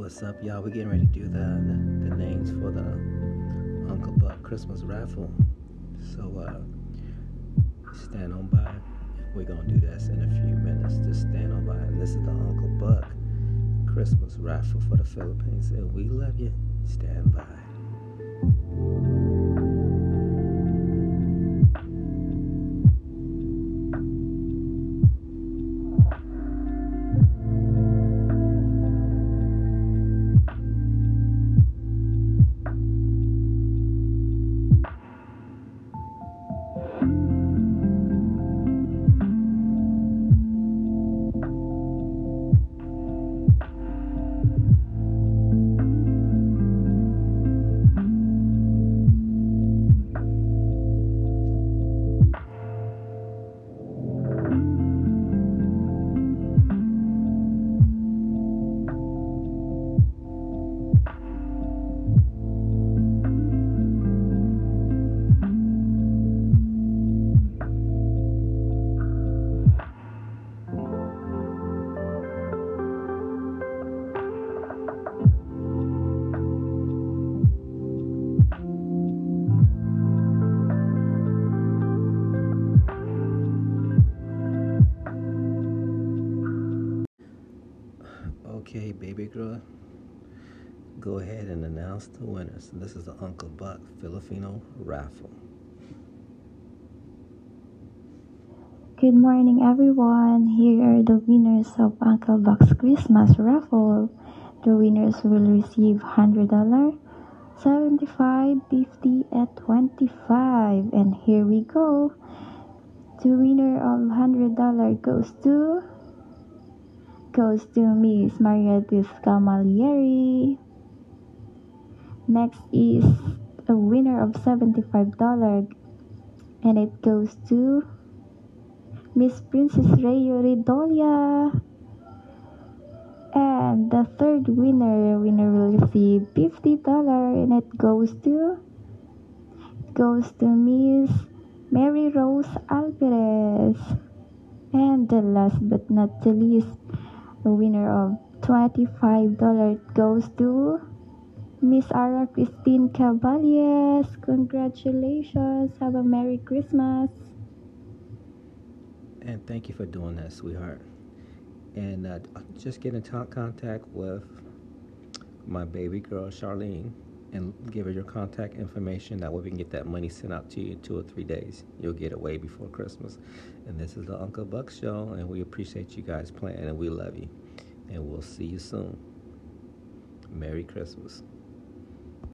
What's up, y'all? We're getting ready to do the, the, the names for the Uncle Buck Christmas raffle. So, uh, stand on by. We're going to do this in a few minutes. Just stand on by. And this is the Uncle Buck Christmas raffle for the Philippines. And we love you. Stand by. Okay, baby girl, go ahead and announce the winners. This is the Uncle Buck Filipino raffle. Good morning, everyone. Here are the winners of Uncle Buck's Christmas raffle. The winners will receive $100, 75, 50, and 25. And here we go. The winner of $100 goes to goes to Miss Marietis Camalieri. Next is a winner of $75 and it goes to Miss Princess Rayo Ridolia. And the third winner winner will receive $50 and it goes to goes to Miss Mary Rose Alvarez. And the last but not the least, the winner of $25 goes to Miss Ara Christine Caballes. Congratulations. Have a Merry Christmas. And thank you for doing that, sweetheart. And uh, just get in contact with my baby girl, Charlene, and give her your contact information. That way we can get that money sent out to you in two or three days. You'll get it way before Christmas. And this is the Uncle Buck Show, and we appreciate you guys playing, and we love you. And we'll see you soon. Merry Christmas.